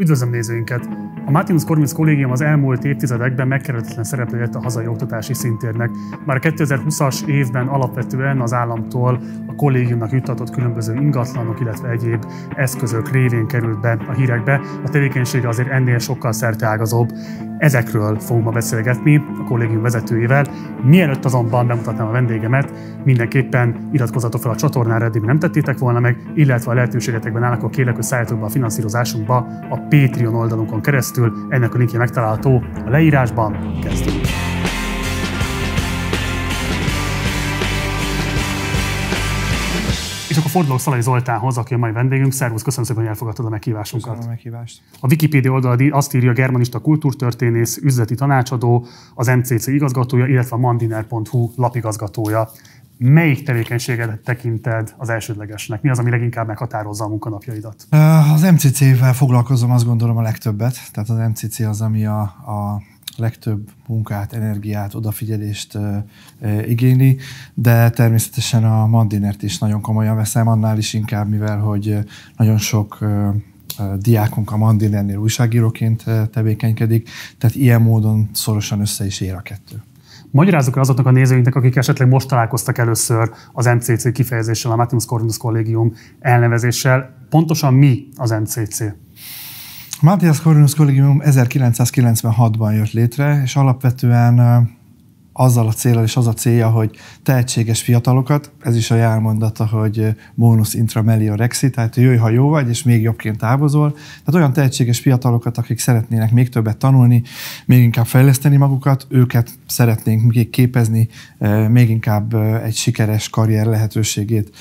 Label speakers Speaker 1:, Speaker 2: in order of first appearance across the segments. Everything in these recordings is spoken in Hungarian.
Speaker 1: Üdvözlöm nézőinket! A Martinus Corvinus Kollégium az elmúlt évtizedekben megkerülhetetlen szereplő a hazai oktatási szintérnek. Már 2020-as évben alapvetően az államtól a kollégiumnak juttatott különböző ingatlanok, illetve egyéb eszközök révén került be a hírekbe. A tevékenysége azért ennél sokkal szerteágazóbb. Ezekről fogunk ma beszélgetni a kollégium vezetőjével. Mielőtt azonban bemutatnám a vendégemet, mindenképpen iratkozzatok fel a csatornára, eddig nem tettétek volna meg, illetve a lehetőségetekben áll, akkor kérlek, hogy a finanszírozásunkba a Patreon oldalunkon keresztül. Ennek a linkje megtalálható a leírásban. Kezdjük! És akkor fordulok Szalai Zoltánhoz, aki a mai vendégünk. Szervusz, köszönöm szépen, hogy elfogadtad a meghívásunkat.
Speaker 2: Köszönöm a meghívást.
Speaker 1: A Wikipedia oldal azt írja germanista kultúrtörténész, üzleti tanácsadó, az MCC igazgatója, illetve a mandiner.hu lapigazgatója. Melyik tevékenységet tekinted az elsődlegesnek? Mi az, ami leginkább meghatározza a munkanapjaidat?
Speaker 2: Az MCC-vel foglalkozom azt gondolom a legtöbbet. Tehát az MCC az, ami a, a legtöbb munkát, energiát, odafigyelést uh, uh, igényli, de természetesen a Mandinert is nagyon komolyan veszem, annál is inkább, mivel hogy nagyon sok uh, diákunk a Mandinernél újságíróként tevékenykedik, tehát ilyen módon szorosan össze is ér a kettő.
Speaker 1: Magyarázzuk el azoknak a nézőinknek, akik esetleg most találkoztak először az MCC kifejezéssel, a Maximus Corvinus Collegium elnevezéssel. Pontosan mi az MCC?
Speaker 2: A Matthias Corvinus Collegium 1996-ban jött létre, és alapvetően azzal a célral és az a célja, hogy tehetséges fiatalokat, ez is a jelmondata, hogy bonus intra melio rexi, tehát jöjj, ha jó vagy, és még jobbként távozol. Tehát olyan tehetséges fiatalokat, akik szeretnének még többet tanulni, még inkább fejleszteni magukat, őket szeretnénk még képezni, még inkább egy sikeres karrier lehetőségét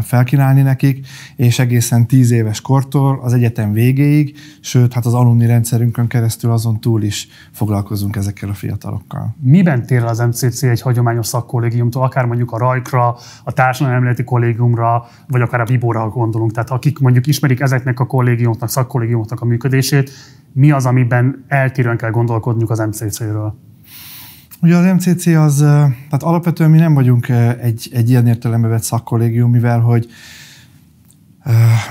Speaker 2: felkínálni nekik, és egészen tíz éves kortól az egyetem végéig, sőt, hát az alumni rendszerünkön keresztül azon túl is foglalkozunk ezekkel a fiatalokkal.
Speaker 1: Miben tér az MCC egy hagyományos szakkollégiumtól, akár mondjuk a Rajkra, a Társadalmi Kollégiumra, vagy akár a Vibóra gondolunk. Tehát akik mondjuk ismerik ezeknek a kollégiumoknak, szakkollégiumoknak a működését, mi az, amiben eltérően kell gondolkodnunk az MCC-ről?
Speaker 2: Ugye az MCC az, tehát alapvetően mi nem vagyunk egy, egy ilyen értelembe vett szakkollégium, mivel hogy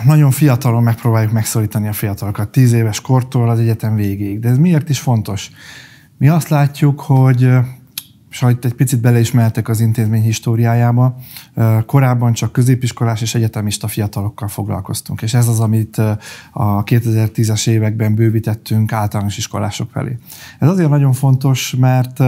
Speaker 2: nagyon fiatalon megpróbáljuk megszólítani a fiatalokat, tíz éves kortól az egyetem végéig. De ez miért is fontos? Mi azt látjuk, hogy itt egy picit beleismertek az intézmény históriájába, korábban csak középiskolás és egyetemista fiatalokkal foglalkoztunk, és ez az, amit a 2010-es években bővítettünk általános iskolások felé. Ez azért nagyon fontos, mert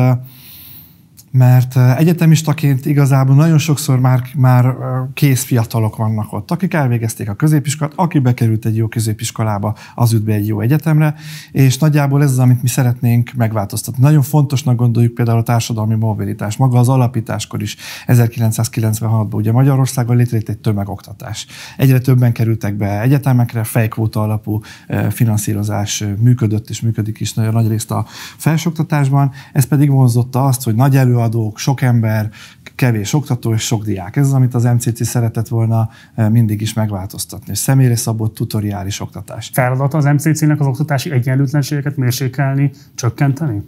Speaker 2: mert egyetemistaként igazából nagyon sokszor már, már kész fiatalok vannak ott, akik elvégezték a középiskolát, aki bekerült egy jó középiskolába, az üt be egy jó egyetemre, és nagyjából ez az, amit mi szeretnénk megváltoztatni. Nagyon fontosnak gondoljuk például a társadalmi mobilitás. Maga az alapításkor is 1996-ban ugye Magyarországon létrejött egy tömegoktatás. Egyre többen kerültek be egyetemekre, fejkvóta alapú finanszírozás működött és működik is nagyon nagy részt a felsőoktatásban. Ez pedig vonzotta azt, hogy nagy elő előadók, sok ember, kevés oktató és sok diák. Ez az, amit az MCC szeretett volna eh, mindig is megváltoztatni. Személyre szabott tutoriális oktatás.
Speaker 1: Feladata az MCC-nek az oktatási egyenlőtlenségeket mérsékelni, csökkenteni?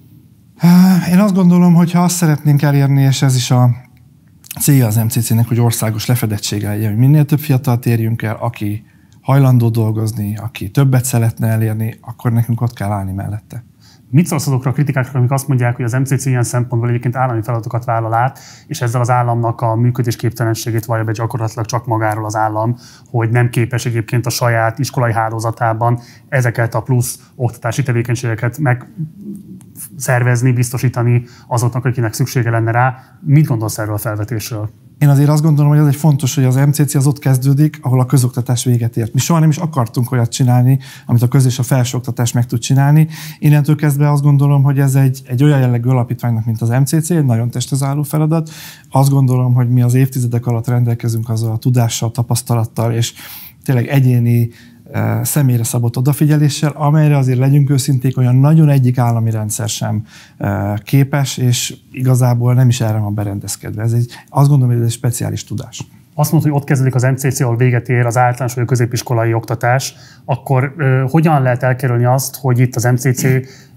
Speaker 2: Eh, én azt gondolom, hogy ha azt szeretnénk elérni, és ez is a célja az MCC-nek, hogy országos lefedettsége legyen, hogy minél több fiatal térjünk el, aki hajlandó dolgozni, aki többet szeretne elérni, akkor nekünk ott kell állni mellette.
Speaker 1: Mit szólsz azokra a kritikákra, amik azt mondják, hogy az MCC ilyen szempontból egyébként állami feladatokat vállal át, és ezzel az államnak a működésképtelenségét vallja be gyakorlatilag csak magáról az állam, hogy nem képes egyébként a saját iskolai hálózatában ezeket a plusz oktatási tevékenységeket meg szervezni, biztosítani azoknak, akinek szüksége lenne rá. Mit gondolsz erről a felvetésről?
Speaker 2: Én azért azt gondolom, hogy az egy fontos, hogy az MCC az ott kezdődik, ahol a közoktatás véget ért. Mi soha nem is akartunk olyat csinálni, amit a köz és a felsőoktatás meg tud csinálni. Innentől kezdve azt gondolom, hogy ez egy, egy olyan jellegű alapítványnak, mint az MCC, egy nagyon testezáró feladat. Azt gondolom, hogy mi az évtizedek alatt rendelkezünk azzal a tudással, tapasztalattal, és tényleg egyéni személyre szabott odafigyeléssel, amelyre azért legyünk őszinték, olyan nagyon egyik állami rendszer sem képes, és igazából nem is erre van berendezkedve. Ez egy, azt gondolom, hogy ez egy speciális tudás
Speaker 1: azt mondta, hogy ott kezdődik az MCC, ahol véget ér az általános vagy a középiskolai oktatás, akkor ö, hogyan lehet elkerülni azt, hogy itt az MCC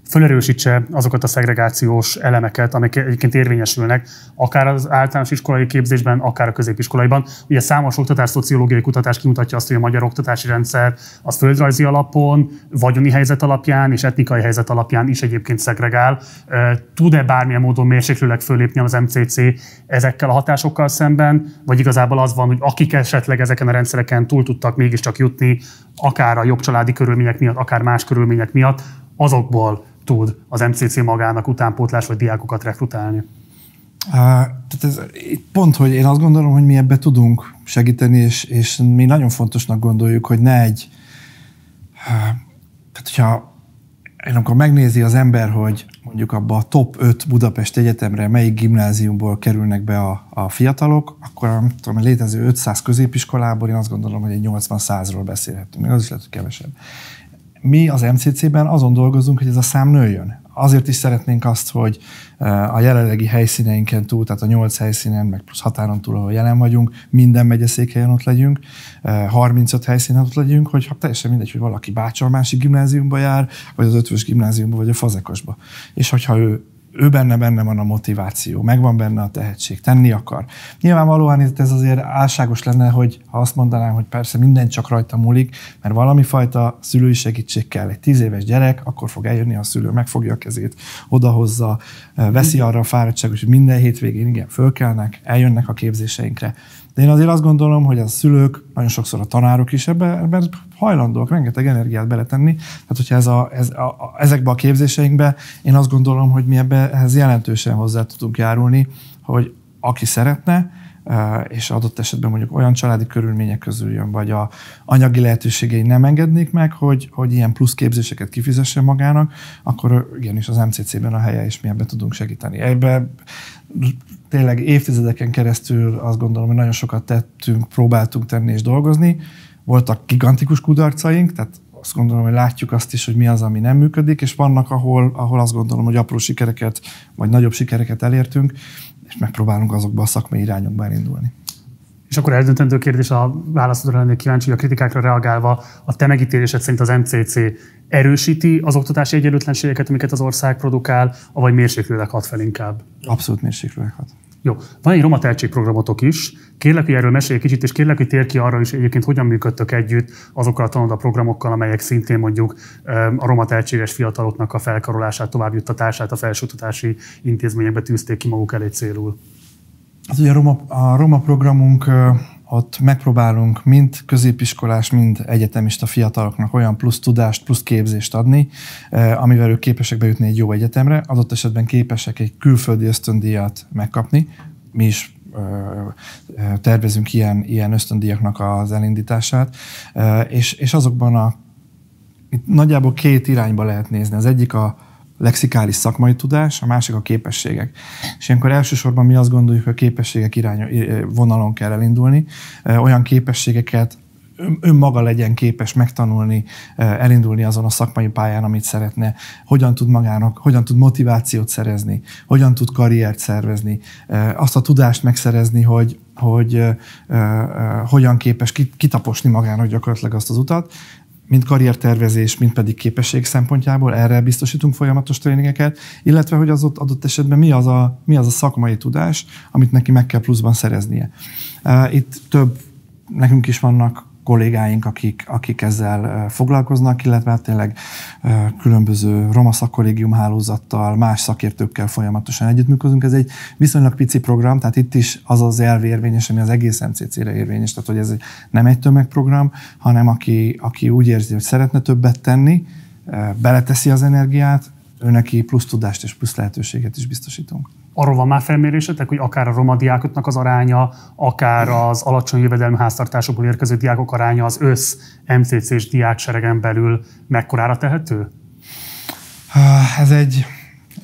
Speaker 1: felerősítse azokat a szegregációs elemeket, amik egyébként érvényesülnek, akár az általános iskolai képzésben, akár a középiskolaiban. Ugye számos oktatás szociológiai kutatás kimutatja azt, hogy a magyar oktatási rendszer az földrajzi alapon, vagyoni helyzet alapján és etnikai helyzet alapján is egyébként szegregál. Tud-e bármilyen módon mérséklőleg fölépni az MCC ezekkel a hatásokkal szemben, vagy igazából az van, hogy akik esetleg ezeken a rendszereken túl tudtak mégiscsak jutni, akár a jobb családi körülmények miatt, akár más körülmények miatt, azokból tud az MCC magának utánpótlás vagy diákokat rekrutálni?
Speaker 2: Tehát ez pont, hogy én azt gondolom, hogy mi ebbe tudunk segíteni, és, és mi nagyon fontosnak gondoljuk, hogy ne egy, tehát hogyha én amikor megnézi az ember, hogy mondjuk abba a top 5 Budapest Egyetemre melyik gimnáziumból kerülnek be a, a fiatalok, akkor a tudom, létező 500 középiskolából én azt gondolom, hogy egy 80-100-ról beszélhetünk, még az is lehet, hogy kevesebb mi az MCC-ben azon dolgozunk, hogy ez a szám nőjön. Azért is szeretnénk azt, hogy eh, a jelenlegi helyszíneinken túl, tehát a nyolc helyszínen, meg plusz határon túl, ahol jelen vagyunk, minden megyeszékhelyen ott legyünk, 35 eh, helyszínen ott legyünk, hogyha teljesen mindegy, hogy valaki Bácsor másik gimnáziumba jár, vagy az ötvös gimnáziumba, vagy a Fazekosba. És hogyha ő ő benne benne van a motiváció, megvan benne a tehetség, tenni akar. Nyilvánvalóan itt ez azért álságos lenne, hogy ha azt mondanám, hogy persze minden csak rajta múlik, mert valami fajta szülői segítség kell. Egy tíz éves gyerek, akkor fog eljönni a szülő, megfogja a kezét, odahozza, veszi arra a fáradtságot, hogy minden hétvégén igen, fölkelnek, eljönnek a képzéseinkre. De én azért azt gondolom, hogy a szülők, nagyon sokszor a tanárok is ebben, ebben hajlandóak rengeteg energiát beletenni. Tehát, hogyha ez a, ez a, a, ezekbe a képzéseinkbe, én azt gondolom, hogy mi ebbe ehhez jelentősen hozzá tudunk járulni, hogy aki szeretne, és adott esetben mondjuk olyan családi körülmények közül jön, vagy a anyagi lehetőségei nem engednék meg, hogy, hogy ilyen plusz képzéseket kifizessen magának, akkor igenis az MCC-ben a helye, és mi ebben tudunk segíteni. Ebben tényleg évtizedeken keresztül azt gondolom, hogy nagyon sokat tettünk, próbáltunk tenni és dolgozni. Voltak gigantikus kudarcaink, tehát azt gondolom, hogy látjuk azt is, hogy mi az, ami nem működik, és vannak, ahol, ahol azt gondolom, hogy apró sikereket, vagy nagyobb sikereket elértünk, és megpróbálunk azokba a szakmai irányokba elindulni.
Speaker 1: És akkor eldöntendő kérdés a válaszodra lennék kíváncsi, hogy a kritikákra reagálva a te megítélésed szerint az MCC erősíti az oktatási egyenlőtlenségeket, amiket az ország produkál, vagy mérséklőleg hat fel inkább?
Speaker 2: Abszolút mérséklőleg hat.
Speaker 1: Jó. Van egy roma tehetségprogramotok is. Kérlek, hogy erről mesélj egy kicsit, és kérlek, hogy tér ki arra is egyébként, hogyan működtök együtt azokkal a tanoda programokkal, amelyek szintén mondjuk a roma tehetséges fiataloknak a felkarolását, továbbjuttatását a felsőoktatási intézményekbe tűzték ki maguk elé célul.
Speaker 2: Az ugye a roma, a roma programunk ott megpróbálunk mind középiskolás, mind egyetemista fiataloknak olyan plusz tudást, plusz képzést adni, amivel ők képesek bejutni egy jó egyetemre, adott esetben képesek egy külföldi ösztöndíjat megkapni. Mi is tervezünk ilyen, ilyen ösztöndíjaknak az elindítását, és, és azokban a itt nagyjából két irányba lehet nézni. Az egyik a, lexikális szakmai tudás, a másik a képességek. És ilyenkor elsősorban mi azt gondoljuk, hogy a képességek irány, vonalon kell elindulni. Olyan képességeket önmaga legyen képes megtanulni, elindulni azon a szakmai pályán, amit szeretne, hogyan tud magának, hogyan tud motivációt szerezni, hogyan tud karriert szervezni, azt a tudást megszerezni, hogy, hogy uh, hogyan képes kitaposni magának gyakorlatilag azt az utat, mind karriertervezés, mind pedig képesség szempontjából, erre biztosítunk folyamatos tréningeket, illetve hogy az ott adott esetben mi az a, mi az a szakmai tudás, amit neki meg kell pluszban szereznie. Itt több, nekünk is vannak kollégáink, akik, akik ezzel foglalkoznak, illetve hát tényleg különböző roma szakkollégium hálózattal, más szakértőkkel folyamatosan együttműködünk. Ez egy viszonylag pici program, tehát itt is az az elv érvényes, ami az egész MCC-re érvényes, tehát hogy ez nem egy tömegprogram, hanem aki, aki úgy érzi, hogy szeretne többet tenni, beleteszi az energiát, ő neki plusz tudást és plusz lehetőséget is biztosítunk.
Speaker 1: Arról van már felmérésetek, hogy akár a roma diákoknak az aránya, akár az alacsony jövedelmi háztartásokból érkező diákok aránya az össz MCC-s diákseregen belül mekkorára tehető?
Speaker 2: Ez egy,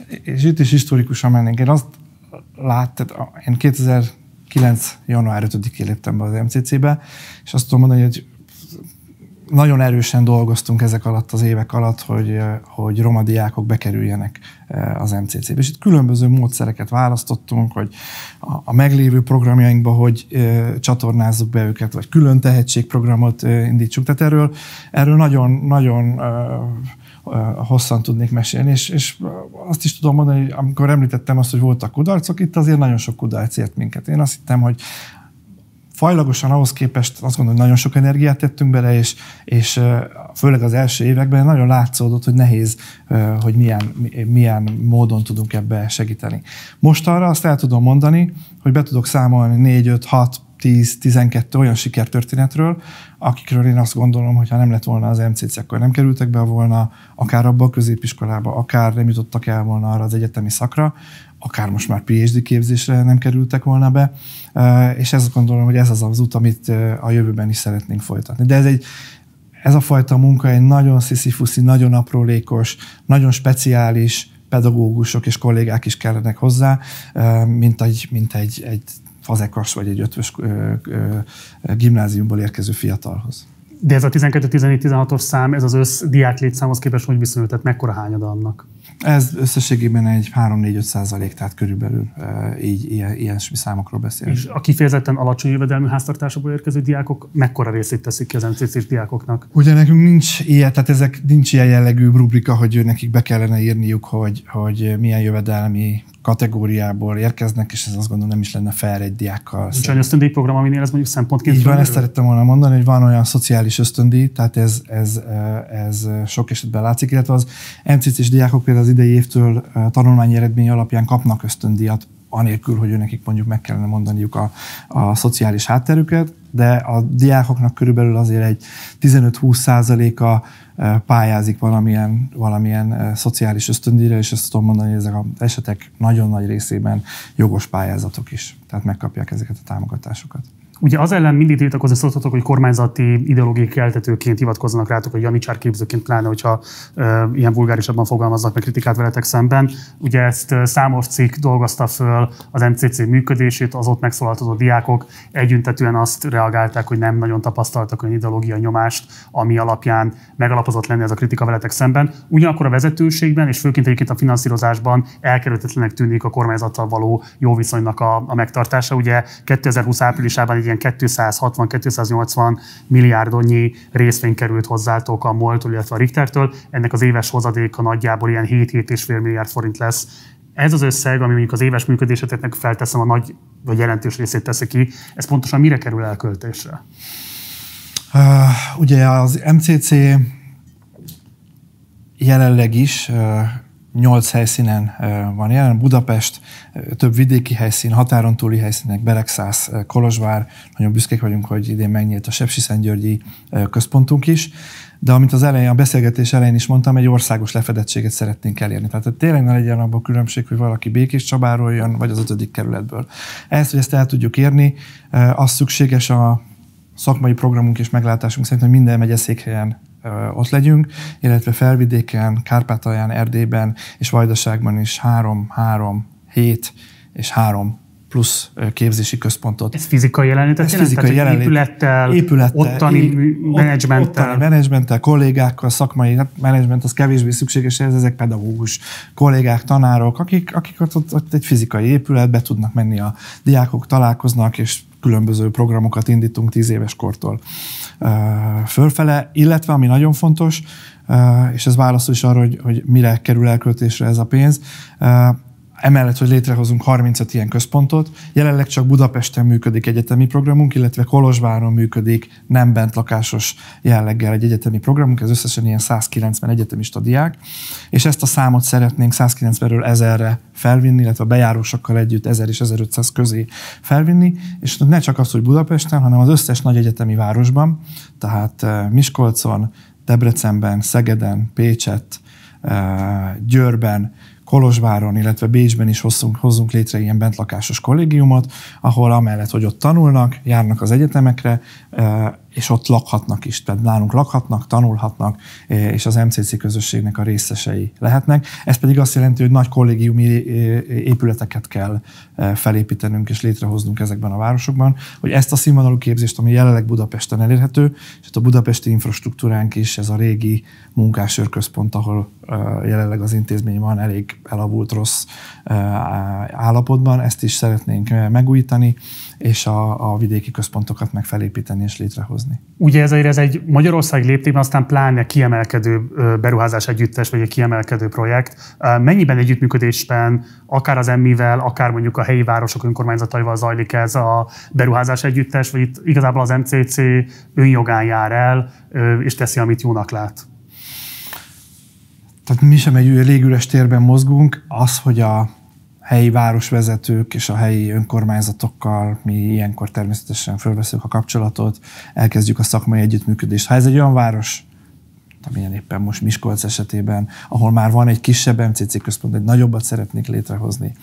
Speaker 2: és itt is historikusan mennénk. Én azt láttam, én 2009. január 5-én léptem be az MCC-be, és azt tudom mondani, hogy nagyon erősen dolgoztunk ezek alatt az évek alatt, hogy, hogy roma diákok bekerüljenek az MCC-be. És itt különböző módszereket választottunk, hogy a, meglévő programjainkba, hogy csatornázzuk be őket, vagy külön tehetségprogramot e, indítsunk. Tehát erről, erről nagyon, nagyon e, hosszan tudnék mesélni, és, és azt is tudom mondani, hogy amikor említettem azt, hogy voltak kudarcok, itt azért nagyon sok kudarc ért minket. Én azt hittem, hogy fajlagosan ahhoz képest azt gondolom, hogy nagyon sok energiát tettünk bele, és, és főleg az első években nagyon látszódott, hogy nehéz, hogy milyen, milyen módon tudunk ebbe segíteni. Most arra azt el tudom mondani, hogy be tudok számolni 4, 5, 6, 10-12 olyan sikertörténetről, akikről én azt gondolom, hogy ha nem lett volna az MCC, akkor nem kerültek be volna akár abba a középiskolába, akár nem jutottak el volna arra az egyetemi szakra, akár most már PhD képzésre nem kerültek volna be, és ezt gondolom, hogy ez az az út, amit a jövőben is szeretnénk folytatni. De ez egy, ez a fajta munka egy nagyon sziszifuszi, nagyon aprólékos, nagyon speciális pedagógusok és kollégák is kellenek hozzá, mint egy, mint egy, egy fazekas vagy egy ötvös gimnáziumból érkező fiatalhoz.
Speaker 1: De ez a 12-14-16-os szám, ez az össz diák létszámhoz képest hogy viszonyul, tehát mekkora hányada annak?
Speaker 2: Ez összességében egy 3-4-5 százalék, tehát körülbelül így ilyen, ilyen számokról beszélünk.
Speaker 1: És a kifejezetten alacsony jövedelmű háztartásokból érkező diákok mekkora részét teszik ki az mcc diákoknak?
Speaker 2: Ugye nekünk nincs ilyen, tehát ezek nincs ilyen jellegű rubrika, hogy nekik be kellene írniuk, hogy, hogy milyen jövedelmi kategóriából érkeznek, és ez azt gondolom nem is lenne fair egy diákkal.
Speaker 1: Nincs olyan ösztöndíj program, aminél ez mondjuk szempontként
Speaker 2: Így van, ezt szerettem volna mondani, hogy van olyan szociális ösztöndíj, tehát ez, ez, ez sok esetben látszik, illetve az MCC-s diákok például az idei évtől tanulmányi eredmény alapján kapnak ösztöndíjat, anélkül, hogy nekik mondjuk meg kellene mondaniuk a, a szociális hátterüket, de a diákoknak körülbelül azért egy 15-20 százaléka pályázik valamilyen, valamilyen szociális ösztöndíjra, és ezt tudom mondani, hogy ezek az esetek nagyon nagy részében jogos pályázatok is, tehát megkapják ezeket a támogatásokat.
Speaker 1: Ugye az ellen mindig tiltakozni szoktatok, hogy kormányzati ideológiai keltetőként hivatkoznak rátok, hogy janicsár képzőként, pláne, hogyha e, ilyen vulgárisabban fogalmaznak meg kritikát veletek szemben. Ugye ezt számos cikk dolgozta föl az MCC működését, az ott megszólaltató diákok együntetően azt reagálták, hogy nem nagyon tapasztaltak olyan ideológiai nyomást, ami alapján megalapozott lenne ez a kritika veletek szemben. Ugyanakkor a vezetőségben, és főként egyébként a finanszírozásban elkerülhetetlenek tűnik a kormányzattal való jó viszonynak a, a megtartása. Ugye 2020 áprilisában ilyen 260-280 milliárdonnyi részvény került hozzátok a MOL-tól, illetve a Richtertől. Ennek az éves hozadéka nagyjából ilyen 7-7,5 milliárd forint lesz. Ez az összeg, ami mondjuk az éves működéseteknek felteszem a nagy vagy jelentős részét teszi ki, ez pontosan mire kerül elköltésre?
Speaker 2: Uh, ugye az MCC jelenleg is uh, nyolc helyszínen van jelen. Budapest, több vidéki helyszín, határon túli helyszínek, Beregszász, Kolozsvár. Nagyon büszkék vagyunk, hogy idén megnyílt a Sepsiszentgyörgyi központunk is. De amit az elején, a beszélgetés elején is mondtam, egy országos lefedettséget szeretnénk elérni. Tehát hogy tényleg ne legyen abban különbség, hogy valaki Békés Csabáról jön, vagy az ötödik kerületből. Ehhez, hogy ezt el tudjuk érni, az szükséges a szakmai programunk és meglátásunk szerint, hogy minden megyeszékhelyen ott legyünk, illetve felvidéken, Kárpátalján, Erdélyben és Vajdaságban is három, három, hét és három plusz képzési központot.
Speaker 1: Ez fizikai jelenlét?
Speaker 2: Ez fizikai jelenlét.
Speaker 1: Épülettel, épülettel ottani é, menedzsmenttel.
Speaker 2: Ottani menedzsmenttel, kollégákkal, szakmai hát menedzsment az kevésbé szükséges, ez ezek pedagógus kollégák, tanárok, akik, akik ott, ott, ott egy fizikai épületbe tudnak menni a diákok, találkoznak, és különböző programokat indítunk tíz éves kortól fölfele, illetve ami nagyon fontos, és ez válaszol is arra, hogy, hogy mire kerül elköltésre ez a pénz, Emellett, hogy létrehozunk 35 ilyen központot, jelenleg csak Budapesten működik egyetemi programunk, illetve Kolozsváron működik nem bent lakásos jelleggel egy egyetemi programunk, ez összesen ilyen 190 egyetemista diák, és ezt a számot szeretnénk 190-ről 1000-re felvinni, illetve a bejárósokkal együtt 1000 és 1500 közé felvinni, és ne csak az, hogy Budapesten, hanem az összes nagy egyetemi városban, tehát eh, Miskolcon, Debrecenben, Szegeden, Pécset, eh, Győrben, Kolozsváron, illetve Bécsben is hozzunk, hozzunk létre ilyen bentlakásos kollégiumot, ahol amellett, hogy ott tanulnak, járnak az egyetemekre, és ott lakhatnak is. Tehát nálunk lakhatnak, tanulhatnak, és az MCC közösségnek a részesei lehetnek. Ez pedig azt jelenti, hogy nagy kollégiumi épületeket kell felépítenünk és létrehoznunk ezekben a városokban, hogy ezt a színvonalú képzést, ami jelenleg Budapesten elérhető, és a budapesti infrastruktúránk is, ez a régi munkásőrközpont, ahol jelenleg az intézmény van, elég elavult, rossz állapotban, ezt is szeretnénk megújítani, és a, a vidéki központokat meg felépíteni és létrehozni.
Speaker 1: Ugye ezért ez egy Magyarország léptében aztán pláne kiemelkedő beruházás együttes, vagy egy kiemelkedő projekt. Mennyiben együttműködésben, akár az emmivel, akár mondjuk a helyi városok önkormányzataival zajlik ez a beruházás együttes, vagy itt igazából az MCC önjogán jár el, és teszi, amit jónak lát?
Speaker 2: Tehát mi sem egy légüres térben mozgunk, az, hogy a helyi városvezetők és a helyi önkormányzatokkal mi ilyenkor természetesen fölveszünk a kapcsolatot, elkezdjük a szakmai együttműködést. Ha ez egy olyan város, amilyen éppen most Miskolc esetében, ahol már van egy kisebb MCC központ, egy nagyobbat szeretnék létrehozni,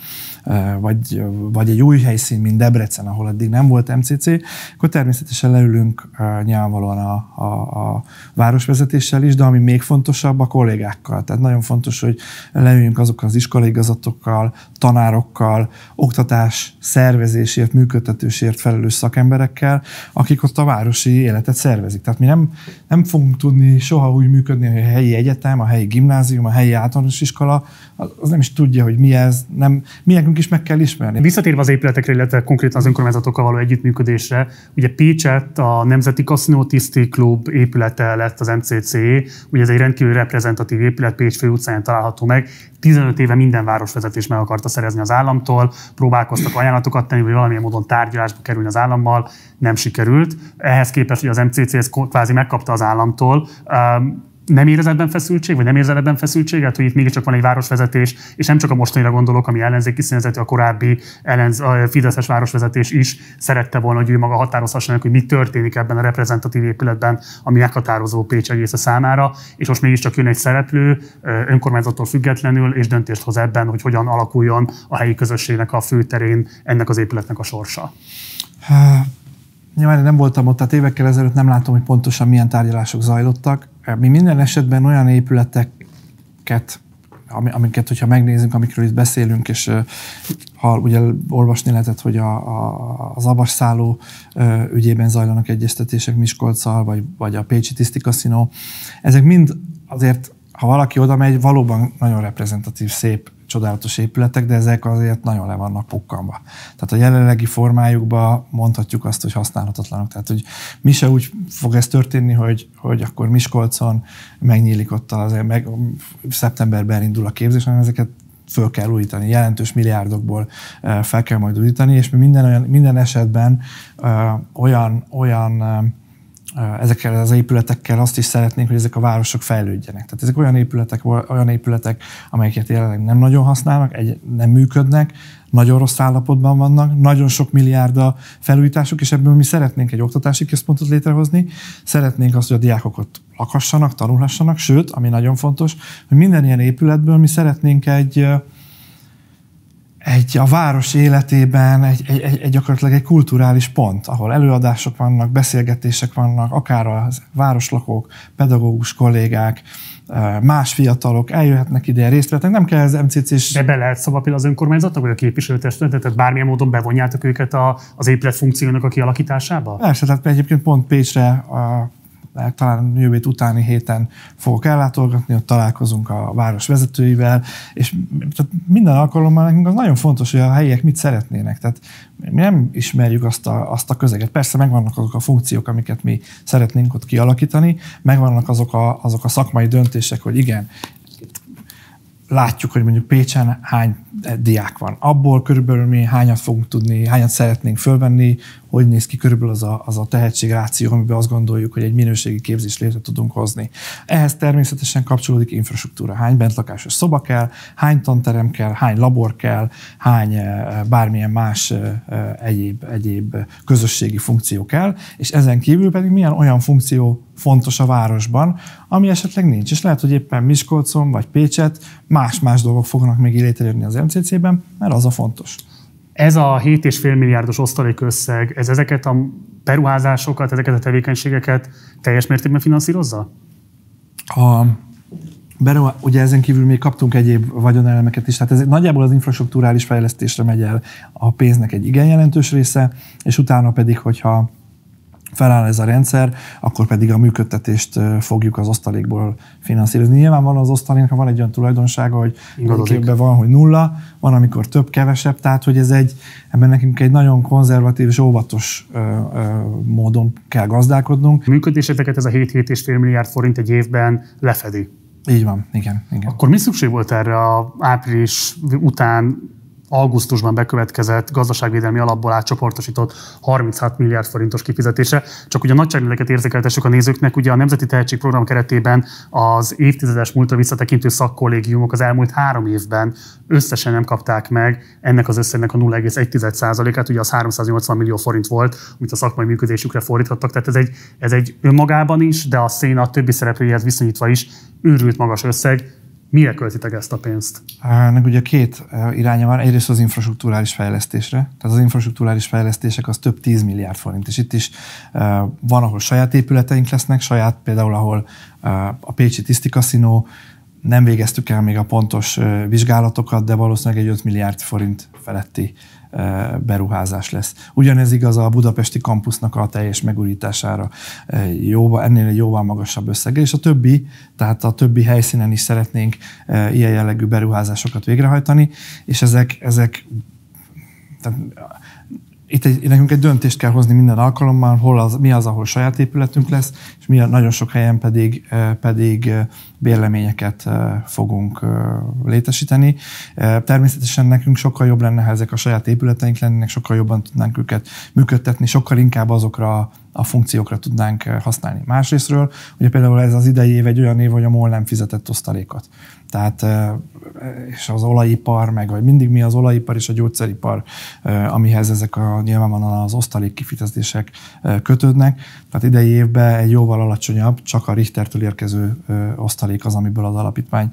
Speaker 2: vagy, vagy egy új helyszín, mint Debrecen, ahol eddig nem volt MCC, akkor természetesen leülünk nyilvánvalóan a, a, a városvezetéssel is, de ami még fontosabb, a kollégákkal. Tehát nagyon fontos, hogy leüljünk azokkal az iskolaigazatokkal, tanárokkal, oktatás szervezésért, működtetésért felelős szakemberekkel, akik ott a városi életet szervezik. Tehát mi nem, nem fogunk tudni soha úgy működni, hogy a helyi egyetem, a helyi gimnázium, a helyi általános iskola, az nem is tudja, hogy mi ez, nem, mi is meg kell ismerni.
Speaker 1: Visszatérve az épületekre, illetve konkrétan az önkormányzatokkal való együttműködésre, ugye Pécset a Nemzeti Kaszinó Tiszti Klub épülete lett az MCC, ugye ez egy rendkívül reprezentatív épület, Pécs főutcáján található meg. 15 éve minden városvezetés meg akarta szerezni az államtól, próbálkoztak ajánlatokat tenni, hogy valamilyen módon tárgyalásba kerülni az állammal, nem sikerült. Ehhez képest, hogy az MCC ezt kvázi megkapta az államtól, nem érez ebben feszültség, vagy nem érzel ebben feszültséget, hogy itt mégiscsak van egy városvezetés, és nem csak a mostanira gondolok, ami ellenzéki színezetű, a korábbi ellenz, a Fideszes városvezetés is szerette volna, hogy ő maga határozhassanak, hogy mi történik ebben a reprezentatív épületben, ami meghatározó Pécs egész a számára, és most mégiscsak jön egy szereplő önkormányzattól függetlenül, és döntést hoz ebben, hogy hogyan alakuljon a helyi közösségnek a főterén ennek az épületnek a sorsa.
Speaker 2: Nyilván nem voltam ott, tehát évekkel ezelőtt nem látom, hogy pontosan milyen tárgyalások zajlottak. Mi minden esetben olyan épületeket, amiket, hogyha megnézzünk, amikről itt beszélünk, és ha ugye olvasni lehetett, hogy a, a, az abasszálló ügyében zajlanak egyeztetések Miskolccal, vagy, vagy a Pécsi Tiszti Kaszinó, ezek mind azért, ha valaki oda megy, valóban nagyon reprezentatív, szép csodálatos épületek, de ezek azért nagyon le vannak pukkanva. Tehát a jelenlegi formájukban mondhatjuk azt, hogy használhatatlanok. Tehát, hogy mi se úgy fog ez történni, hogy, hogy akkor Miskolcon megnyílik ott az, meg, szeptemberben indul a képzés, hanem ezeket föl kell újítani, jelentős milliárdokból fel kell majd újítani, és mi minden, olyan, minden esetben olyan, olyan ezekkel az épületekkel azt is szeretnénk, hogy ezek a városok fejlődjenek. Tehát ezek olyan épületek, olyan épületek, amelyeket jelenleg nem nagyon használnak, egy, nem működnek, nagyon rossz állapotban vannak, nagyon sok milliárd a felújításuk, és ebből mi szeretnénk egy oktatási központot létrehozni, szeretnénk azt, hogy a diákok ott lakhassanak, tanulhassanak, sőt, ami nagyon fontos, hogy minden ilyen épületből mi szeretnénk egy, egy a város életében egy, egy, egy, egy gyakorlatilag egy kulturális pont, ahol előadások vannak, beszélgetések vannak, akár a városlakók, pedagógus kollégák, más fiatalok eljöhetnek ide, részt vetnek, nem kell ez MCC-s...
Speaker 1: De be lehet szabad az önkormányzatnak, vagy a képviselőtestületet, tehát bármilyen módon bevonjátok őket a, az épület funkciónak a kialakításába?
Speaker 2: Persze, tehát egyébként pont Pécsre a talán jövő utáni héten fogok ellátogatni, ott találkozunk a város vezetőivel, és tehát minden alkalommal nekünk az nagyon fontos, hogy a helyiek mit szeretnének. Tehát mi nem ismerjük azt a, azt a közeget. Persze megvannak azok a funkciók, amiket mi szeretnénk ott kialakítani, megvannak azok a, azok a szakmai döntések, hogy igen, látjuk, hogy mondjuk Pécsen hány diák van. Abból körülbelül mi hányat fogunk tudni, hányat szeretnénk fölvenni, hogy néz ki körülbelül az a, az a tehetségráció, amiben azt gondoljuk, hogy egy minőségi képzést létre tudunk hozni. Ehhez természetesen kapcsolódik infrastruktúra. Hány bentlakásos szoba kell, hány tanterem kell, hány labor kell, hány eh, bármilyen más eh, eh, egyéb, egyéb közösségi funkció kell, és ezen kívül pedig milyen olyan funkció fontos a városban, ami esetleg nincs. És lehet, hogy éppen Miskolcon vagy Pécset más-más dolgok fognak még létrejönni az MCC-ben, mert az a fontos.
Speaker 1: Ez a 7,5 milliárdos osztalékösszeg, ez ezeket a beruházásokat, ezeket a tevékenységeket teljes mértékben finanszírozza?
Speaker 2: A, beruhá, ugye ezen kívül még kaptunk egyéb vagyonelemeket is, tehát ez nagyjából az infrastruktúrális fejlesztésre megy el a pénznek egy igen jelentős része, és utána pedig, hogyha feláll ez a rendszer, akkor pedig a működtetést fogjuk az osztalékból finanszírozni. Nyilván van az osztaléknak van egy olyan tulajdonsága, hogy évben van, hogy nulla, van, amikor több, kevesebb, tehát hogy ez egy, ebben nekünk egy nagyon konzervatív és óvatos ö, ö, módon kell gazdálkodnunk.
Speaker 1: A működéseteket ez a 7-7,5 milliárd forint egy évben lefedi.
Speaker 2: Így van, igen, igen.
Speaker 1: Akkor mi szükség volt erre a április után augusztusban bekövetkezett gazdaságvédelmi alapból átcsoportosított 36 milliárd forintos kifizetése. Csak ugye a nagyságrendeket érzékeltessük a nézőknek, ugye a Nemzeti Tehetségprogram keretében az évtizedes múltra visszatekintő szakkollégiumok az elmúlt három évben összesen nem kapták meg ennek az összegnek a 0,1%-át, ugye az 380 millió forint volt, amit a szakmai működésükre fordítottak, tehát ez egy, ez egy önmagában is, de a széna többi szereplőjéhez viszonyítva is őrült magas összeg, Mire költitek ezt a pénzt?
Speaker 2: Ennek ugye két iránya van. Egyrészt az infrastruktúrális fejlesztésre. Tehát az infrastruktúrális fejlesztések az több 10 milliárd forint. És itt is van, ahol saját épületeink lesznek, saját például, ahol a Pécsi Tiszti Kaszinó, nem végeztük el még a pontos vizsgálatokat, de valószínűleg egy 5 milliárd forint feletti beruházás lesz. Ugyanez igaz a budapesti kampusznak a teljes megújítására, jóval, ennél egy jóval magasabb összeggel, és a többi, tehát a többi helyszínen is szeretnénk ilyen jellegű beruházásokat végrehajtani, és ezek, ezek tehát itt egy, nekünk egy döntést kell hozni minden alkalommal, hol az, mi az, ahol saját épületünk lesz, és mi a, nagyon sok helyen pedig, pedig bérleményeket fogunk létesíteni. Természetesen nekünk sokkal jobb lenne, ha ezek a saját épületeink lennének, sokkal jobban tudnánk őket működtetni, sokkal inkább azokra a funkciókra tudnánk használni. Másrésztről, ugye például ez az idei év egy olyan év, hogy a MOL nem fizetett osztalékot. Tehát, és az olajipar, meg vagy mindig mi az olajipar és a gyógyszeripar, amihez ezek a nyilvánvalóan az osztalék kifizetések kötődnek. Tehát idei évben egy jóval alacsonyabb, csak a Richtertől érkező osztalék az, amiből az alapítvány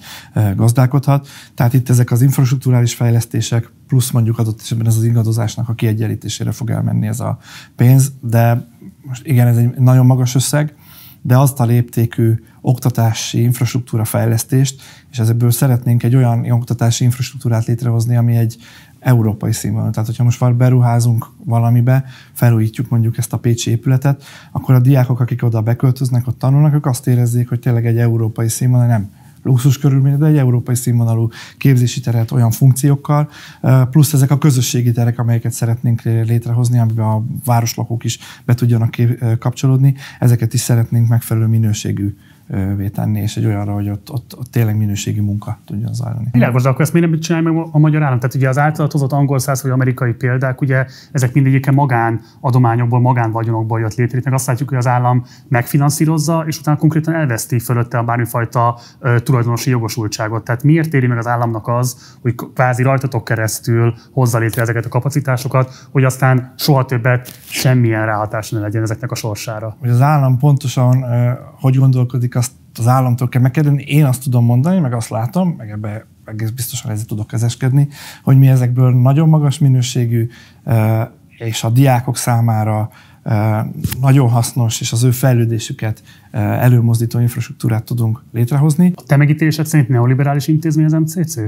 Speaker 2: gazdálkodhat. Tehát itt ezek az infrastruktúrális fejlesztések, plusz mondjuk adott esetben ez az ingadozásnak a kiegyenlítésére fog elmenni ez a pénz, de most igen, ez egy nagyon magas összeg, de azt a léptékű oktatási infrastruktúra fejlesztést, és ezekből szeretnénk egy olyan oktatási infrastruktúrát létrehozni, ami egy európai színvonalú. Tehát, hogyha most beruházunk valamibe, felújítjuk mondjuk ezt a Pécsi épületet, akkor a diákok, akik oda beköltöznek, ott tanulnak, ők azt érezzék, hogy tényleg egy európai színvonal, nem luxus körülmények, de egy európai színvonalú képzési teret olyan funkciókkal, plusz ezek a közösségi terek, amelyeket szeretnénk létrehozni, amiben a városlakók is be tudjanak kapcsolódni, ezeket is szeretnénk megfelelő minőségű tenni, és egy olyanra, hogy ott, ott, ott tényleg minőségi munka tudjon zajlani.
Speaker 1: Világos, de akkor ezt miért nem csinálja meg a magyar állam? Tehát ugye az általat hozott angol száz vagy amerikai példák, ugye ezek mindegyike magán adományokból, magán vagyonokból jött létre. Meg azt látjuk, hogy az állam megfinanszírozza, és utána konkrétan elveszti fölötte a bármifajta tulajdonosi jogosultságot. Tehát miért éri meg az államnak az, hogy kvázi rajtatok keresztül hozza létre ezeket a kapacitásokat, hogy aztán soha többet semmilyen ráhatás ne legyen ezeknek a sorsára?
Speaker 2: Hogy az állam pontosan hogy gondolkodik az államtól kell megkérdeni. Én azt tudom mondani, meg azt látom, meg ebbe egész biztosan ezzel tudok kezeskedni, hogy mi ezekből nagyon magas minőségű és a diákok számára nagyon hasznos, és az ő fejlődésüket előmozdító infrastruktúrát tudunk létrehozni.
Speaker 1: A te megítélésed szerint neoliberális intézmény az MCC?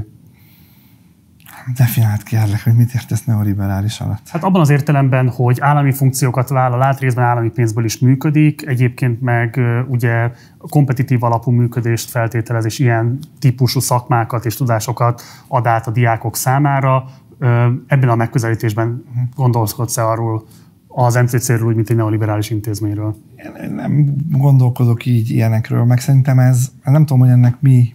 Speaker 2: Definált kérlek, hogy mit értesz neoliberális alatt.
Speaker 1: Hát abban az értelemben, hogy állami funkciókat vállal át, részben állami pénzből is működik, egyébként meg ugye kompetitív alapú működést feltételez, és ilyen típusú szakmákat és tudásokat ad át a diákok számára. Ebben a megközelítésben gondolkodsz-e arról, az MCC-ről úgy, mint egy neoliberális intézményről?
Speaker 2: Én nem gondolkodok így ilyenekről, meg szerintem ez, nem tudom, hogy ennek mi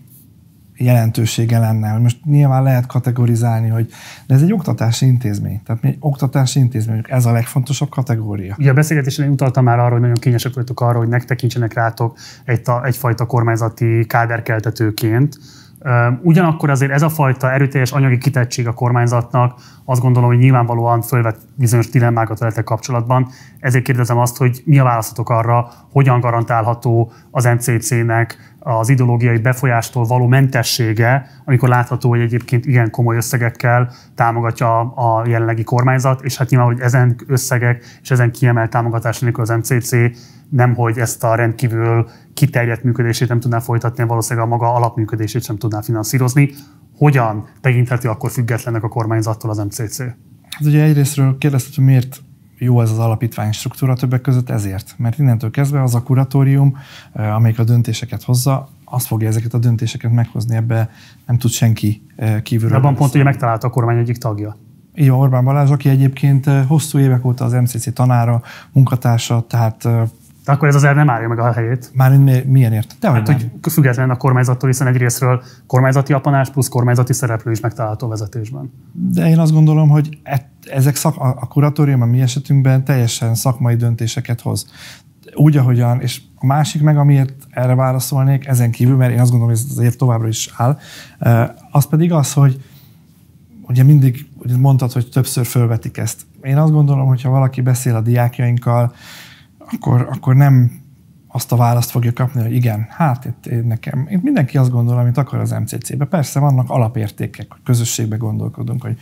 Speaker 2: jelentősége lenne. Hogy most nyilván lehet kategorizálni, hogy de ez egy oktatási intézmény. Tehát mi egy oktatási intézmény, ez a legfontosabb kategória.
Speaker 1: Ugye a beszélgetésen utaltam már arra, hogy nagyon kényesek vagytok arra, hogy tekintsenek rátok egy, egyfajta kormányzati káderkeltetőként. Ugyanakkor azért ez a fajta erőteljes anyagi kitettség a kormányzatnak azt gondolom, hogy nyilvánvalóan fölvet bizonyos dilemmákat veletek kapcsolatban. Ezért kérdezem azt, hogy mi a válaszatok arra, hogyan garantálható az NCC-nek az ideológiai befolyástól való mentessége, amikor látható, hogy egyébként igen komoly összegekkel támogatja a jelenlegi kormányzat, és hát nyilván, hogy ezen összegek és ezen kiemelt támogatás nélkül az MCC nem, hogy ezt a rendkívül kiterjedt működését nem tudná folytatni, valószínűleg a maga alapműködését sem tudná finanszírozni. Hogyan tekintheti akkor függetlenek a kormányzattól az MCC?
Speaker 2: Hát ugye egyrésztről kérdezted, hogy miért jó ez az alapítvány struktúra többek között ezért. Mert innentől kezdve az a kuratórium, amelyik a döntéseket hozza, azt fogja ezeket a döntéseket meghozni, ebbe nem tud senki kívülről.
Speaker 1: Abban pont ugye megtalálta a kormány egyik tagja.
Speaker 2: Így van, Orbán Balázs, aki egyébként hosszú évek óta az MCC tanára, munkatársa, tehát
Speaker 1: de akkor ez az nem állja meg a helyét.
Speaker 2: Már milyen ért?
Speaker 1: De hát, hogy független a kormányzattól, hiszen egyrésztről kormányzati apanás plusz kormányzati szereplő is megtalálható a vezetésben.
Speaker 2: De én azt gondolom, hogy e- ezek szak, a kuratórium a mi esetünkben teljesen szakmai döntéseket hoz. Úgy, ahogyan, és a másik meg, amiért erre válaszolnék, ezen kívül, mert én azt gondolom, hogy ez azért továbbra is áll, az pedig az, hogy ugye mindig ugye mondtad, hogy többször fölvetik ezt. Én azt gondolom, hogy ha valaki beszél a diákjainkkal, akkor, akkor nem azt a választ fogja kapni, hogy igen, hát itt, itt nekem, itt mindenki azt gondol, amit akar az MCC-be. Persze vannak alapértékek, hogy közösségbe gondolkodunk, hogy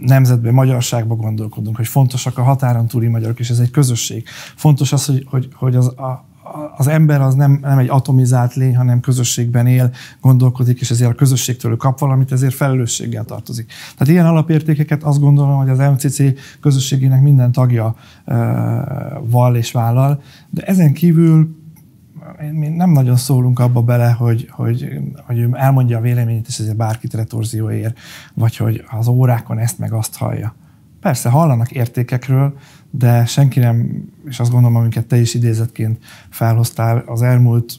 Speaker 2: nemzetbe, magyarságba gondolkodunk, hogy fontosak a határon túli magyarok, és ez egy közösség. Fontos az, hogy, hogy, hogy az, a, az ember az nem, nem egy atomizált lény, hanem közösségben él, gondolkodik, és ezért a közösségtől kap valamit, ezért felelősséggel tartozik. Tehát ilyen alapértékeket azt gondolom, hogy az MCC közösségének minden tagja uh, val és vállal, de ezen kívül mi nem nagyon szólunk abba bele, hogy, hogy, hogy ő elmondja a véleményét, és ezért bárkit retorzió ér, vagy hogy az órákon ezt meg azt hallja. Persze hallanak értékekről, de senki nem, és azt gondolom, amiket te is idézetként felhoztál, az elmúlt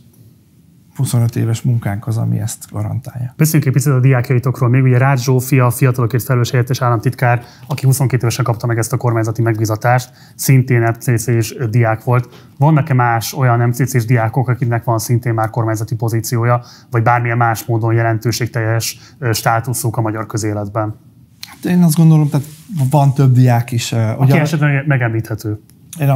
Speaker 2: 25 éves munkánk az, ami ezt garantálja.
Speaker 1: Beszéljünk egy picit a diákjaitokról. Még ugye Rácz Zsófia, a fiatalokért felelős helyettes államtitkár, aki 22 évesen kapta meg ezt a kormányzati megbízatást, szintén MCC-s diák volt. Vannak-e más olyan MCC-s diákok, akiknek van szintén már kormányzati pozíciója, vagy bármilyen más módon jelentőségteljes státuszuk a magyar közéletben?
Speaker 2: Hát én azt gondolom, tehát van több diák is.
Speaker 1: Aki ugye, esetleg megemlíthető.
Speaker 2: Én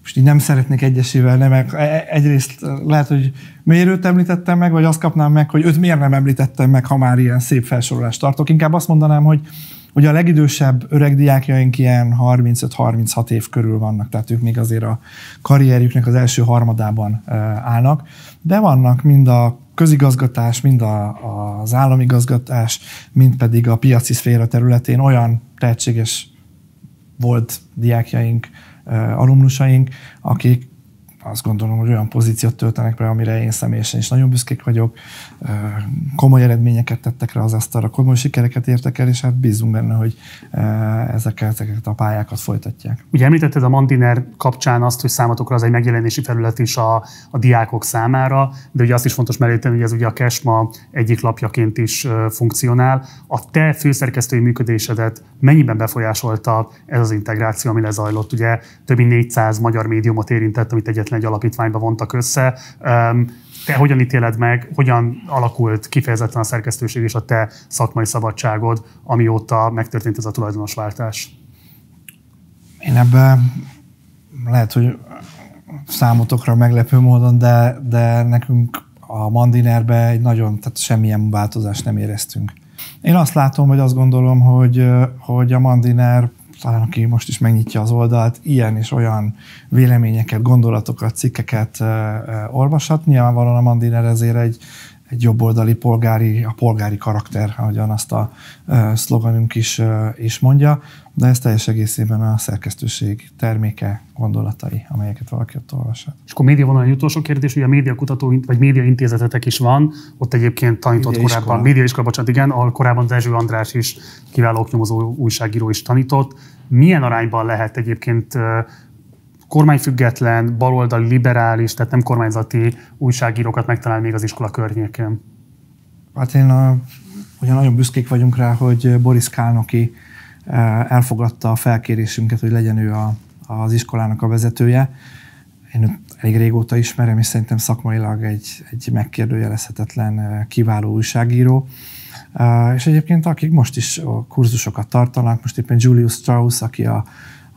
Speaker 2: most így nem szeretnék egyesével nem, e- e- egyrészt lehet, hogy miért őt említettem meg, vagy azt kapnám meg, hogy őt miért nem említettem meg, ha már ilyen szép felsorolást tartok. Inkább azt mondanám, hogy Ugye a legidősebb öreg diákjaink ilyen 35-36 év körül vannak, tehát ők még azért a karrierjüknek az első harmadában állnak, de vannak mind a közigazgatás, mind a, az államigazgatás, mind pedig a piaci szféra területén olyan tehetséges volt diákjaink, alumnusaink, akik azt gondolom, hogy olyan pozíciót töltenek be, amire én személyesen is nagyon büszkék vagyok. Komoly eredményeket tettek rá az asztalra, komoly sikereket értek el, és hát bízunk benne, hogy ezeket, ezeket a pályákat folytatják.
Speaker 1: Ugye említetted a Mandiner kapcsán azt, hogy számotokra az egy megjelenési felület is a, a diákok számára, de ugye azt is fontos melléteni, hogy ez ugye a Kesma egyik lapjaként is funkcionál. A te főszerkesztői működésedet mennyiben befolyásolta ez az integráció, ami lezajlott? Ugye több mint 400 magyar médiumot érintett, amit egyetlen egy alapítványba vontak össze. Te hogyan ítéled meg, hogyan alakult kifejezetten a szerkesztőség és a te szakmai szabadságod, amióta megtörtént ez a tulajdonosváltás?
Speaker 2: Én ebben lehet, hogy számotokra meglepő módon, de, de nekünk a Mandinerbe egy nagyon, tehát semmilyen változást nem éreztünk. Én azt látom, hogy azt gondolom, hogy, hogy a Mandiner talán aki most is megnyitja az oldalt, ilyen és olyan véleményeket, gondolatokat, cikkeket olvashat. Nyilvánvalóan a Mandiner ezért egy, egy jobboldali polgári, a polgári karakter, ahogyan azt a szloganunk is, is mondja, de ez teljes egészében a szerkesztőség terméke, gondolatai, amelyeket valaki ott olvashat.
Speaker 1: És akkor média vonal egy utolsó kérdés, hogy a médiakutató vagy médiaintézetetek is van, ott egyébként tanított média korábban, médiaiskola, bocsánat, igen, ahol korábban Dezső András is kiváló oknyomozó újságíró is tanított. Milyen arányban lehet egyébként kormányfüggetlen, baloldali, liberális, tehát nem kormányzati újságírókat megtalálni még az iskola környékén?
Speaker 2: Hát én ugye nagyon büszkék vagyunk rá, hogy Boris Kálnoki elfogadta a felkérésünket, hogy legyen ő a, az iskolának a vezetője. Én őt elég régóta ismerem, és szerintem szakmailag egy, egy megkérdőjelezhetetlen, kiváló újságíró. És egyébként akik most is kurzusokat tartanak, most éppen Julius Strauss, aki a,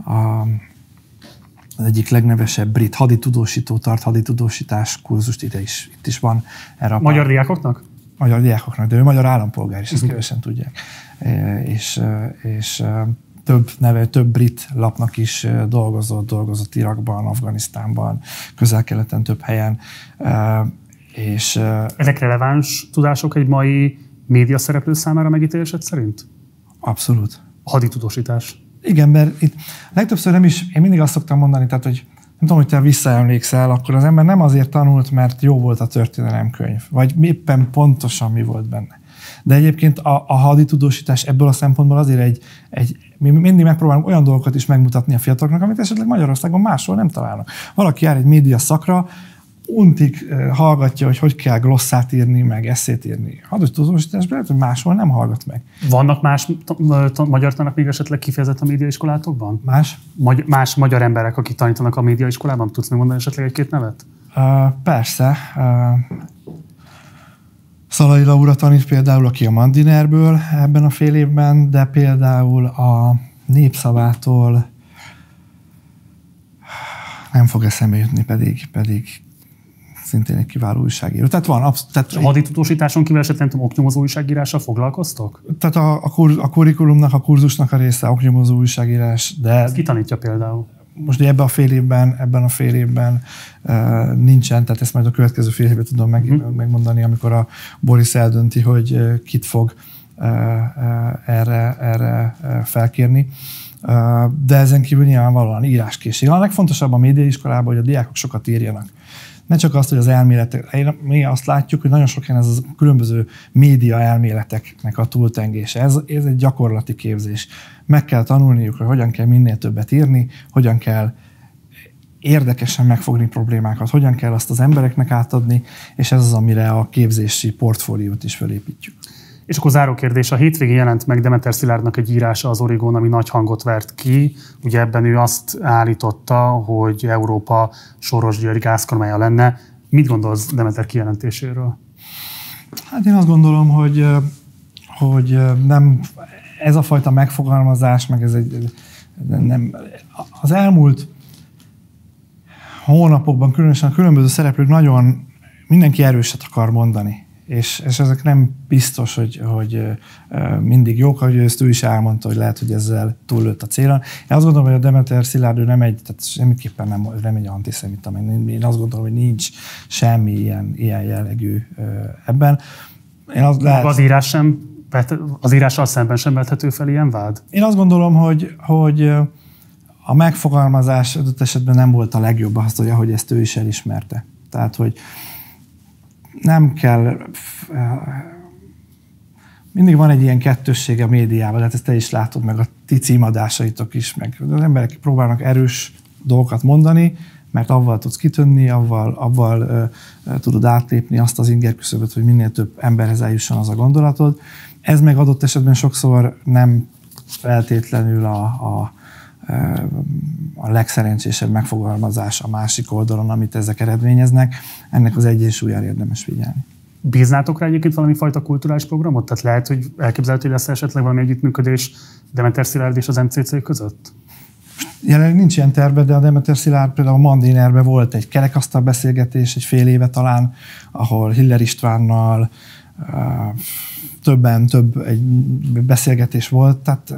Speaker 2: a az egyik legnevesebb brit haditudósító tart haditudósítás kurzust, ide is, itt is van.
Speaker 1: Erre a magyar pár... diákoknak?
Speaker 2: Magyar diákoknak, de ő magyar állampolgár is, ezt uh-huh. kevesen tudják. És, és több neve, több brit lapnak is dolgozott, dolgozott Irakban, Afganisztánban, közel-keleten több helyen. És,
Speaker 1: Ezek releváns tudások egy mai média szereplő számára megítélésed szerint?
Speaker 2: Abszolút.
Speaker 1: Haditudósítás.
Speaker 2: Igen, mert itt legtöbbször nem is, én mindig azt szoktam mondani, tehát, hogy nem tudom, hogy te visszaemlékszel, akkor az ember nem azért tanult, mert jó volt a történelemkönyv, vagy éppen pontosan mi volt benne. De egyébként a, a haditudósítás ebből a szempontból azért egy, egy, mi mindig megpróbálunk olyan dolgokat is megmutatni a fiataloknak, amit esetleg Magyarországon máshol nem találnak. Valaki jár egy média szakra, untig hallgatja, hogy hogy kell glosszát írni, meg eszét írni. Haditudósításban lehet, hogy máshol nem hallgat meg.
Speaker 1: Vannak más magyar tanak még esetleg kifejezett a médiaiskolátokban?
Speaker 2: Más?
Speaker 1: Magy- más magyar emberek, akik tanítanak a médiaiskolában? Tudsz még mondani esetleg egy-két nevet?
Speaker 2: Uh, persze. Uh, Szalai Laura tanít például, aki a Mandinerből ebben a fél évben, de például a népszavától nem fog eszembe jutni, pedig, pedig szintén egy kiváló újságíró. Tehát van, absz- tehát,
Speaker 1: A haditudósításon kívül esetleg nem oknyomozó újságírással foglalkoztok?
Speaker 2: tehát a, a, kur, a kurikulumnak, a kurzusnak a része oknyomozó újságírás, de
Speaker 1: Ezt ki tanítja például?
Speaker 2: most ebben a fél évben, ebben a fél évben uh, nincsen, tehát ezt majd a következő fél évben tudom meg,
Speaker 1: Mhm.
Speaker 2: megmondani, amikor a Boris eldönti, hogy uh, kit fog uh, uh, erre, erre uh, felkérni. Uh, de ezen kívül nyilvánvalóan íráskészség. A legfontosabb a médiaiskolában, hogy a diákok sokat írjanak. Ne csak azt, hogy az elméletek, mi azt látjuk, hogy nagyon sok helyen ez a különböző média elméleteknek a túltengése. Ez, ez egy gyakorlati képzés. Meg kell tanulniuk, hogy hogyan kell minél többet írni, hogyan kell érdekesen megfogni problémákat, hogyan kell azt az embereknek átadni, és ez az, amire a képzési portfóliót is felépítjük.
Speaker 1: És akkor záró kérdés, a hétvégén jelent meg Demeter Szilárdnak egy írása az Origón, ami nagy hangot vert ki. Ugye ebben ő azt állította, hogy Európa Soros György gázkormánya lenne. Mit gondolsz Demeter kijelentéséről?
Speaker 2: Hát én azt gondolom, hogy, hogy nem ez a fajta megfogalmazás, meg ez egy nem, az elmúlt hónapokban különösen a különböző szereplők nagyon mindenki erőset akar mondani. És, és ezek nem biztos, hogy, hogy mindig jók, hogy ezt ő is elmondta, hogy lehet, hogy ezzel túllőtt a célon. Én azt gondolom, hogy a Demeter Szilárd ő nem egy, tehát semmiképpen nem, nem egy antiszemita, én azt gondolom, hogy nincs semmi ilyen, ilyen jellegű ebben. Én azt lehet,
Speaker 1: Az írás sem, az írással szemben sem vethető fel ilyen vád?
Speaker 2: én azt gondolom, hogy, hogy a megfogalmazás adott esetben nem volt a legjobb azt, hogy ahogy ezt ő is elismerte. Tehát, hogy nem kell mindig van egy ilyen kettősség a médiával, hát ezt te is látod, meg a ti címadásaitok is, meg az emberek próbálnak erős dolgokat mondani, mert avval tudsz kitönni, avval, avval ö, ö, tudod átlépni azt az ingerküszöböt, hogy minél több emberhez eljusson az a gondolatod. Ez meg adott esetben sokszor nem feltétlenül a, a, a legszerencsésebb megfogalmazás a másik oldalon, amit ezek eredményeznek. Ennek az egyensúlyára érdemes figyelni.
Speaker 1: Bíznátok rá egyébként valami fajta kulturális programot? Tehát lehet, hogy elképzelhető, hogy lesz esetleg valami együttműködés Demeter Szilárd és az MCC között?
Speaker 2: Jelenleg nincs ilyen terve, de a Demeter Szilárd például a Mandinerben volt egy kerekasztal beszélgetés, egy fél éve talán, ahol Hiller Istvánnal többen, több egy beszélgetés volt, tehát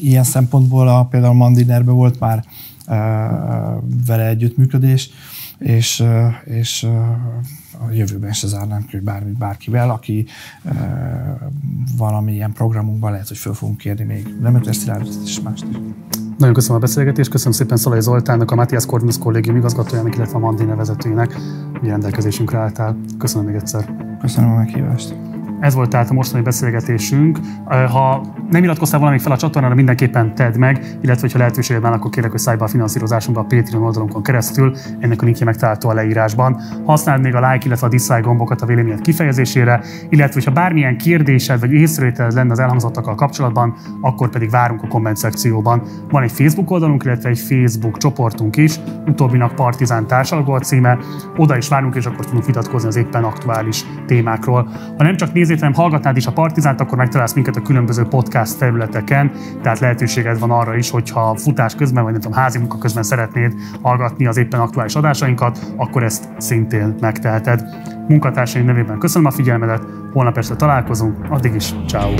Speaker 2: ilyen szempontból a, például Mandinerben volt már vele együttműködés, és, és a jövőben se zárnám ki, hogy bármi, bárkivel, aki uh, valamilyen programunkban lehet, hogy föl fogunk kérni még Demeter Szilárd és mást is.
Speaker 1: Nagyon köszönöm a beszélgetést, köszönöm szépen Szalai Zoltánnak, a Matthias Corvinus kollégium igazgatójának, illetve a Mandine vezetőjének, hogy rendelkezésünkre álltál. Köszönöm még egyszer.
Speaker 2: Köszönöm a meghívást.
Speaker 1: Ez volt tehát a mostani beszélgetésünk. Ha nem iratkoztál valamit fel a csatornára, mindenképpen tedd meg, illetve hogyha lehetőséged van, akkor kérlek, hogy szállj be a finanszírozásunkba a Patreon oldalunkon keresztül. Ennek a linkje megtalálható a leírásban. Használd még a like, illetve a dislike gombokat a véleményed kifejezésére, illetve hogyha bármilyen kérdésed vagy észrevételed lenne az elhangzottakkal kapcsolatban, akkor pedig várunk a komment szekcióban. Van egy Facebook oldalunk, illetve egy Facebook csoportunk is, utóbbinak Partizán társalgó a címe. Oda is várunk, és akkor tudunk vitatkozni az éppen aktuális témákról. Ha nem csak nézzél, hanem hallgatnád is a Partizánt, akkor megtalálsz minket a különböző podcast felületeken, tehát lehetőséged van arra is, hogyha futás közben, vagy nem tudom, házi munka közben szeretnéd hallgatni az éppen aktuális adásainkat, akkor ezt szintén megteheted. Munkatársaim nevében köszönöm a figyelmedet, holnap este találkozunk, addig is, ciao.